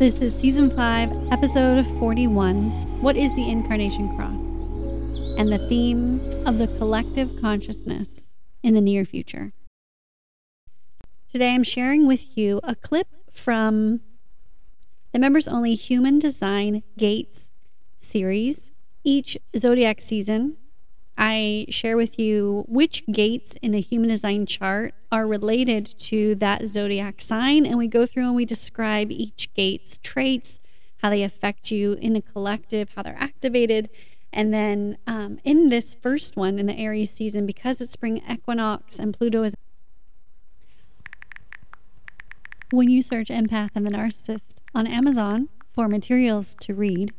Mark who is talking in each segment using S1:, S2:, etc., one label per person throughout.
S1: This is season 5, episode 41 What is the Incarnation Cross? And the theme of the collective consciousness in the near future. Today I'm sharing with you a clip from the members only Human Design Gates series. Each zodiac season I share with you which gates in the human design chart are related to that zodiac sign. And we go through and we describe each gate's traits, how they affect you in the collective, how they're activated. And then um, in this first one, in the Aries season, because it's spring equinox and Pluto is. When you search Empath and the Narcissist on Amazon for materials to read,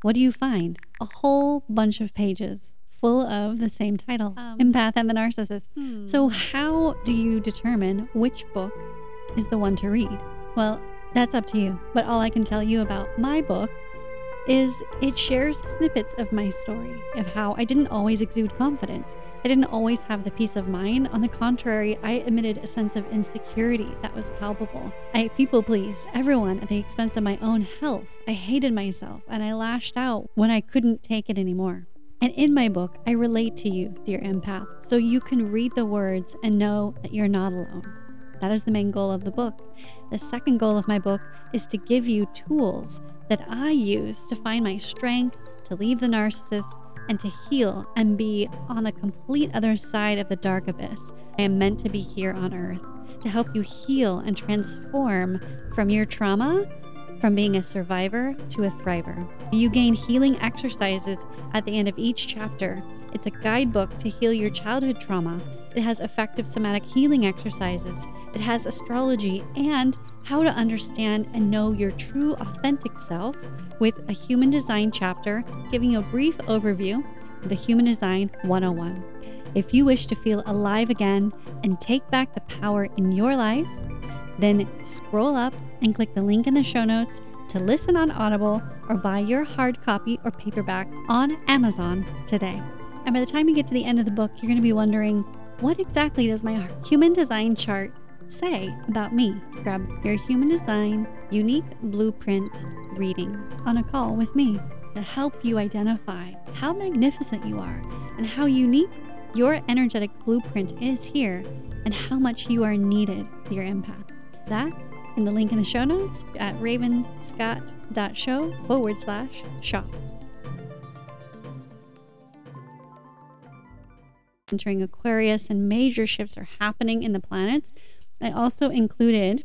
S1: what do you find? A whole bunch of pages full of the same title um, Empath and the Narcissist. Hmm. So, how do you determine which book is the one to read? Well, that's up to you. But all I can tell you about my book is it shares snippets of my story of how I didn't always exude confidence. I didn't always have the peace of mind. On the contrary, I emitted a sense of insecurity that was palpable. I people pleased everyone at the expense of my own health. I hated myself and I lashed out when I couldn't take it anymore. And in my book, I relate to you, dear empath, so you can read the words and know that you're not alone. That is the main goal of the book. The second goal of my book is to give you tools that I use to find my strength, to leave the narcissist, and to heal and be on the complete other side of the dark abyss. I am meant to be here on earth to help you heal and transform from your trauma from being a survivor to a thriver. You gain healing exercises at the end of each chapter. It's a guidebook to heal your childhood trauma. It has effective somatic healing exercises. It has astrology and how to understand and know your true authentic self with a human design chapter giving you a brief overview of the Human Design 101. If you wish to feel alive again and take back the power in your life, then scroll up and click the link in the show notes to listen on Audible or buy your hard copy or paperback on Amazon today. And by the time you get to the end of the book, you're going to be wondering what exactly does my human design chart say about me? Grab your human design unique blueprint reading on a call with me to help you identify how magnificent you are and how unique your energetic blueprint is here and how much you are needed, your empath. That in the link in the show notes at ravenscott.show forward slash shop. Entering Aquarius and major shifts are happening in the planets. I also included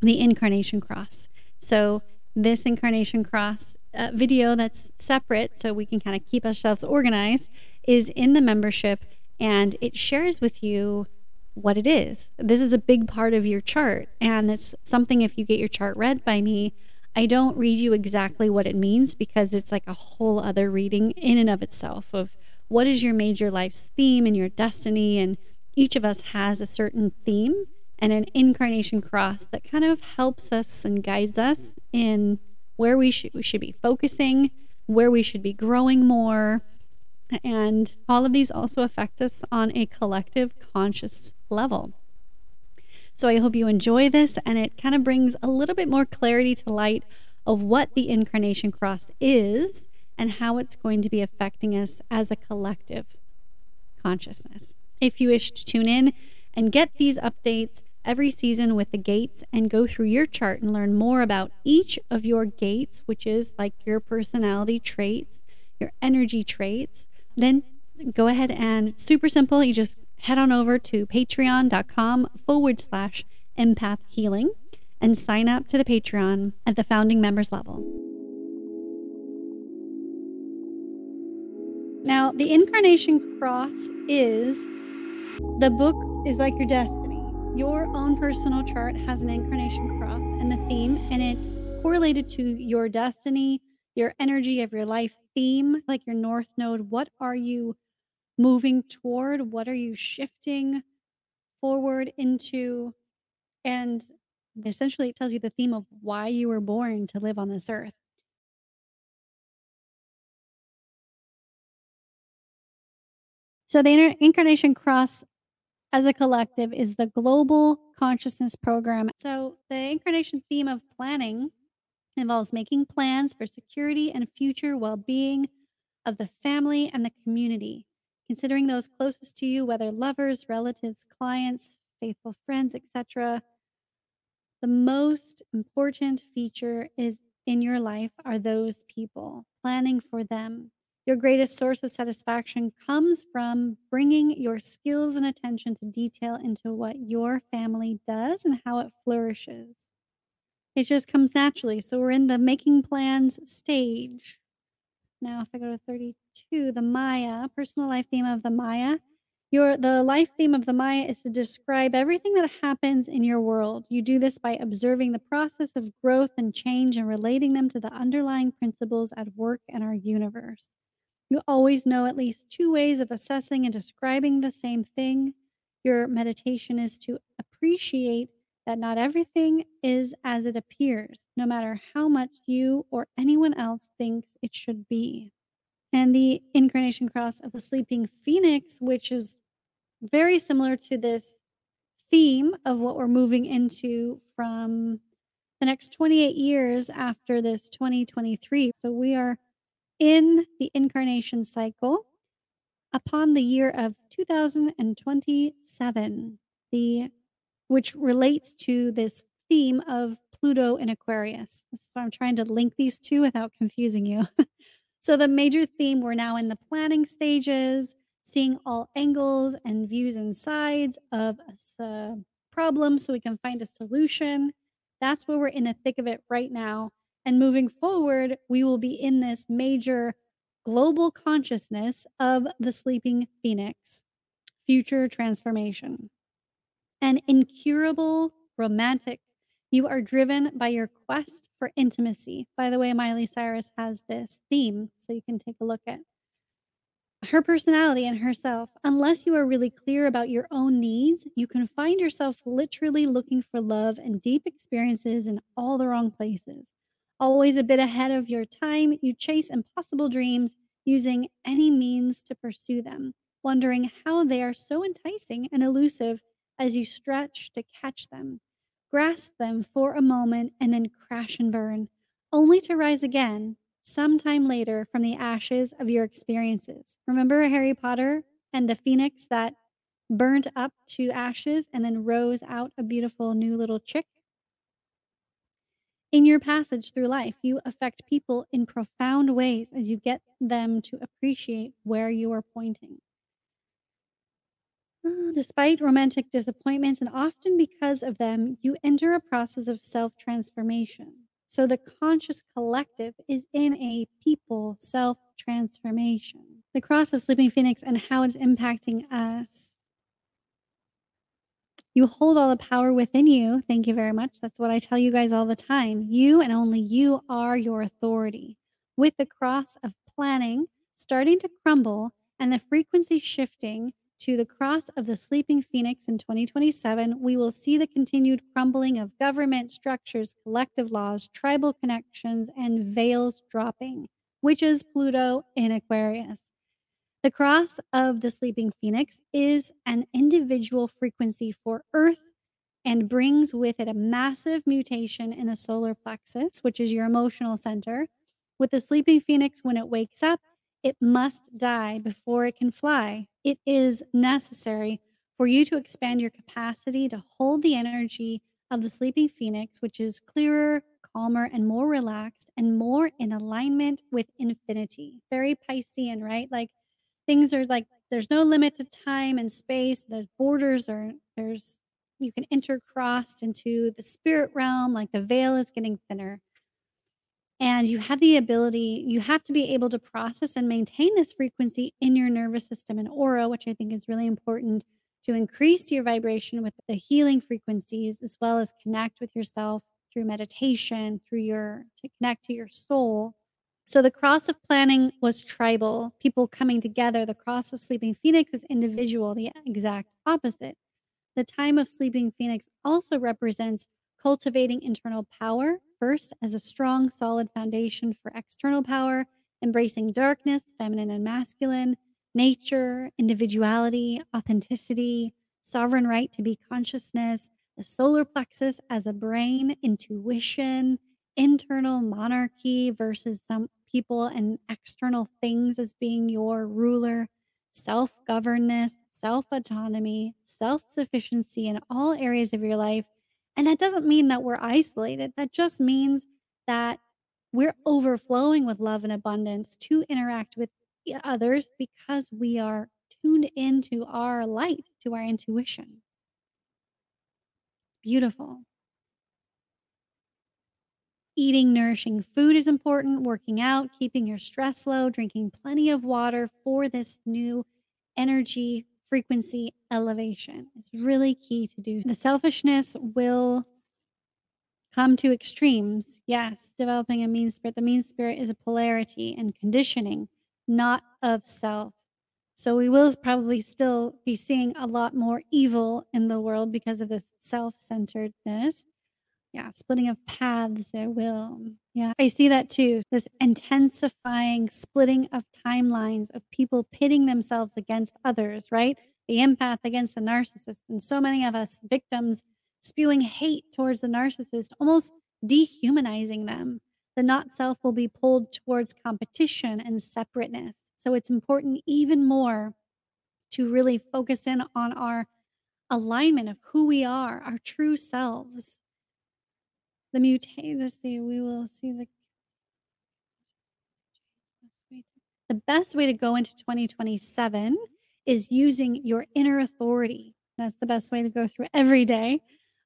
S1: the incarnation cross. So, this incarnation cross uh, video that's separate so we can kind of keep ourselves organized is in the membership and it shares with you what it is. This is a big part of your chart. And it's something, if you get your chart read by me, I don't read you exactly what it means because it's like a whole other reading in and of itself of what is your major life's theme and your destiny. And each of us has a certain theme and an incarnation cross that kind of helps us and guides us in where we should, we should be focusing, where we should be growing more, and all of these also affect us on a collective conscious level. So I hope you enjoy this and it kind of brings a little bit more clarity to light of what the incarnation cross is and how it's going to be affecting us as a collective consciousness. If you wish to tune in and get these updates every season with the gates and go through your chart and learn more about each of your gates, which is like your personality traits, your energy traits, then go ahead and super simple. You just head on over to patreon.com forward slash empath healing and sign up to the Patreon at the founding members level. Now, the incarnation cross is the book is like your destiny. Your own personal chart has an incarnation cross and the theme, and it's correlated to your destiny, your energy of your life theme, like your north node. What are you moving toward? What are you shifting forward into? And essentially, it tells you the theme of why you were born to live on this earth. So, the Incarnation Cross as a collective is the Global Consciousness Program. So, the Incarnation theme of planning involves making plans for security and future well being of the family and the community, considering those closest to you, whether lovers, relatives, clients, faithful friends, etc. The most important feature is in your life are those people, planning for them. Your greatest source of satisfaction comes from bringing your skills and attention to detail into what your family does and how it flourishes. It just comes naturally. So we're in the making plans stage. Now, if I go to 32, the Maya, personal life theme of the Maya. Your the life theme of the Maya is to describe everything that happens in your world. You do this by observing the process of growth and change and relating them to the underlying principles at work in our universe. You always know at least two ways of assessing and describing the same thing. Your meditation is to appreciate that not everything is as it appears, no matter how much you or anyone else thinks it should be. And the incarnation cross of the sleeping phoenix, which is very similar to this theme of what we're moving into from the next 28 years after this 2023. So we are in the incarnation cycle upon the year of 2027. The which relates to this theme of Pluto in Aquarius. So I'm trying to link these two without confusing you. so, the major theme, we're now in the planning stages, seeing all angles and views and sides of a uh, problem so we can find a solution. That's where we're in the thick of it right now. And moving forward, we will be in this major global consciousness of the sleeping phoenix, future transformation and incurable romantic. You are driven by your quest for intimacy. By the way, Miley Cyrus has this theme, so you can take a look at her personality and herself. Unless you are really clear about your own needs, you can find yourself literally looking for love and deep experiences in all the wrong places. Always a bit ahead of your time, you chase impossible dreams using any means to pursue them, wondering how they are so enticing and elusive as you stretch to catch them, grasp them for a moment, and then crash and burn, only to rise again sometime later from the ashes of your experiences. Remember Harry Potter and the phoenix that burned up to ashes and then rose out a beautiful new little chick? In your passage through life, you affect people in profound ways as you get them to appreciate where you are pointing. Mm, despite romantic disappointments, and often because of them, you enter a process of self transformation. So the conscious collective is in a people self transformation. The cross of Sleeping Phoenix and how it's impacting us. You hold all the power within you. Thank you very much. That's what I tell you guys all the time. You and only you are your authority. With the cross of planning starting to crumble and the frequency shifting, to the cross of the sleeping phoenix in 2027, we will see the continued crumbling of government structures, collective laws, tribal connections, and veils dropping, which is Pluto in Aquarius. The cross of the sleeping phoenix is an individual frequency for Earth and brings with it a massive mutation in the solar plexus, which is your emotional center. With the sleeping phoenix, when it wakes up, it must die before it can fly. It is necessary for you to expand your capacity to hold the energy of the sleeping phoenix, which is clearer, calmer, and more relaxed and more in alignment with infinity. Very Piscean, right? Like things are like there's no limit to time and space. The borders are there's you can intercross into the spirit realm, like the veil is getting thinner and you have the ability you have to be able to process and maintain this frequency in your nervous system and aura which i think is really important to increase your vibration with the healing frequencies as well as connect with yourself through meditation, through your to connect to your soul. So the cross of planning was tribal, people coming together. The cross of sleeping phoenix is individual, the exact opposite. The time of sleeping phoenix also represents cultivating internal power, first as a strong, solid foundation for external power, embracing darkness, feminine and masculine, nature, individuality, authenticity, sovereign right to be consciousness, the solar plexus as a brain, intuition, internal monarchy versus some people and external things as being your ruler, self governedness, self autonomy, self sufficiency in all areas of your life. And that doesn't mean that we're isolated. That just means that we're overflowing with love and abundance to interact with others because we are tuned into our light, to our intuition. Beautiful. Eating nourishing food is important, working out, keeping your stress low, drinking plenty of water for this new energy frequency elevation is really key to do. The selfishness will come to extremes. Yes, developing a mean spirit. The mean spirit is a polarity and conditioning, not of self. So we will probably still be seeing a lot more evil in the world because of this self centeredness. Yeah, splitting of paths, there will. Yeah, I see that too. This intensifying splitting of timelines of people pitting themselves against others, right? The empath against the narcissist. And so many of us victims spewing hate towards the narcissist, almost dehumanizing them. The not self will be pulled towards competition and separateness. So it's important even more to really focus in on our alignment of who we are, our true selves. The see, we will see the the best way to go into 2027 is using your inner authority. That's the best way to go through every day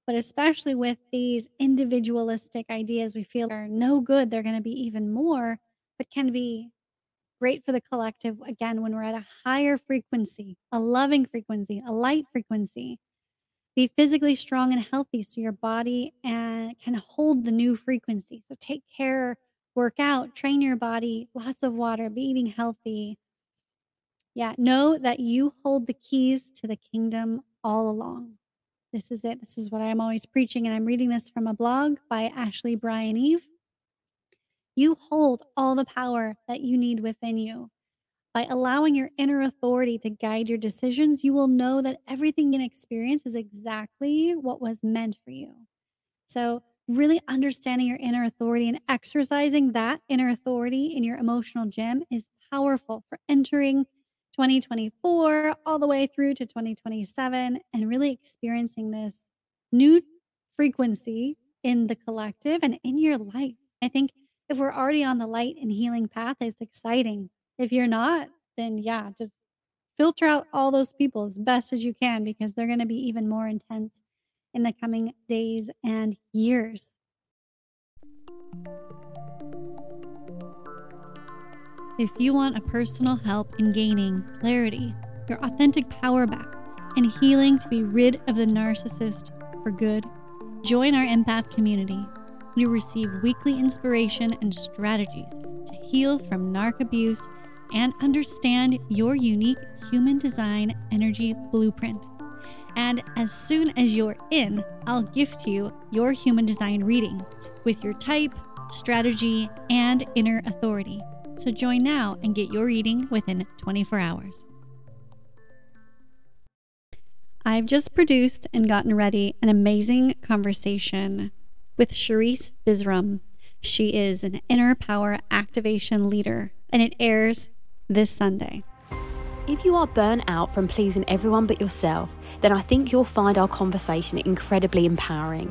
S1: but especially with these individualistic ideas we feel are no good, they're going to be even more, but can be great for the collective again when we're at a higher frequency, a loving frequency, a light frequency. Be physically strong and healthy so your body and can hold the new frequency. So take care, work out, train your body, lots of water, be eating healthy. Yeah, know that you hold the keys to the kingdom all along. This is it. This is what I'm always preaching. And I'm reading this from a blog by Ashley Bryan Eve. You hold all the power that you need within you. By allowing your inner authority to guide your decisions, you will know that everything in experience is exactly what was meant for you. So, really understanding your inner authority and exercising that inner authority in your emotional gym is powerful for entering 2024 all the way through to 2027 and really experiencing this new frequency in the collective and in your life. I think if we're already on the light and healing path, it's exciting. If you're not, then yeah, just filter out all those people as best as you can because they're going to be even more intense in the coming days and years. If you want a personal help in gaining clarity, your authentic power back, and healing to be rid of the narcissist for good, join our empath community. You receive weekly inspiration and strategies to heal from narc abuse and understand your unique human design energy blueprint. And as soon as you're in, I'll gift you your human design reading with your type, strategy, and inner authority. So join now and get your reading within 24 hours. I've just produced and gotten ready an amazing conversation with Charisse Bizram. She is an inner power activation leader, and it airs this Sunday.
S2: If you are burnt out from pleasing everyone but yourself, then I think you'll find our conversation incredibly empowering.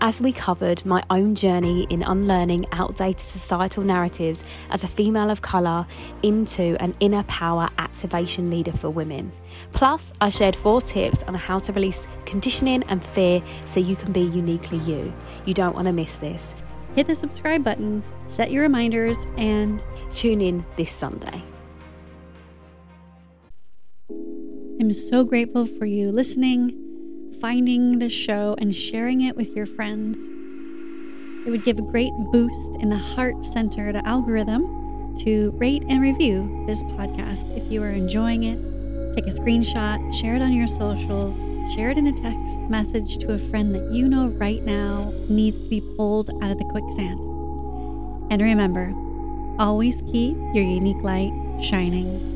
S2: As we covered my own journey in unlearning outdated societal narratives as a female of colour into an inner power activation leader for women. Plus, I shared four tips on how to release conditioning and fear so you can be uniquely you. You don't want to miss this.
S1: Hit the subscribe button, set your reminders, and
S2: tune in this Sunday.
S1: I'm so grateful for you listening, finding the show, and sharing it with your friends. It would give a great boost in the heart centered algorithm to rate and review this podcast if you are enjoying it. Take a screenshot, share it on your socials, share it in a text message to a friend that you know right now needs to be pulled out of the quicksand. And remember, always keep your unique light shining.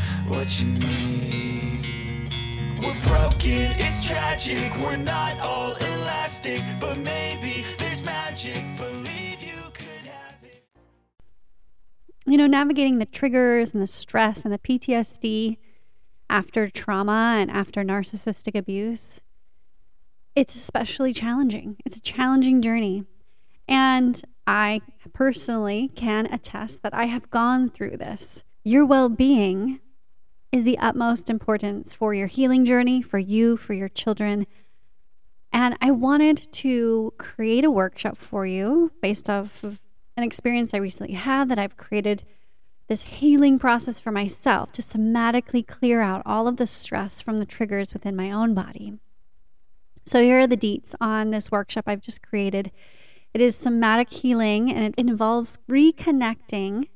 S3: what you need. We're broken, it's tragic. We're not all elastic, but maybe there's magic. Believe you could have it.
S1: you know, navigating the triggers and the stress and the PTSD after trauma and after narcissistic abuse, it's especially challenging. It's a challenging journey. And I personally can attest that I have gone through this. Your well being is the utmost importance for your healing journey, for you, for your children. And I wanted to create a workshop for you based off of an experience I recently had that I've created this healing process for myself to somatically clear out all of the stress from the triggers within my own body. So, here are the deets on this workshop I've just created. It is somatic healing and it involves reconnecting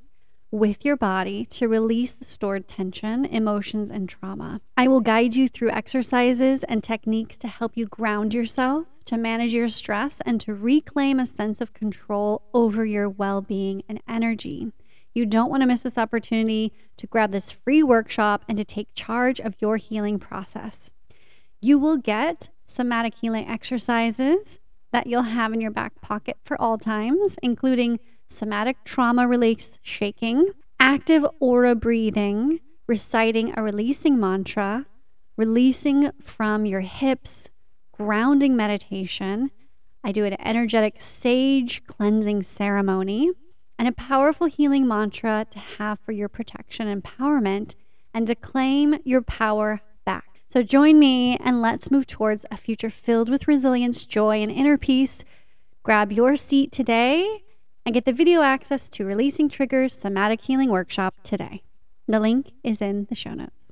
S1: with your body to release the stored tension, emotions, and trauma. I will guide you through exercises and techniques to help you ground yourself, to manage your stress, and to reclaim a sense of control over your well being and energy. You don't want to miss this opportunity to grab this free workshop and to take charge of your healing process. You will get somatic healing exercises that you'll have in your back pocket for all times, including somatic trauma release shaking, active aura breathing, reciting a releasing mantra, releasing from your hips, grounding meditation. I do an energetic sage cleansing ceremony and a powerful healing mantra to have for your protection and empowerment and to claim your power back. So join me and let's move towards a future filled with resilience, joy, and inner peace. Grab your seat today and get the video access to Releasing Triggers Somatic Healing Workshop today. The link is in the show notes.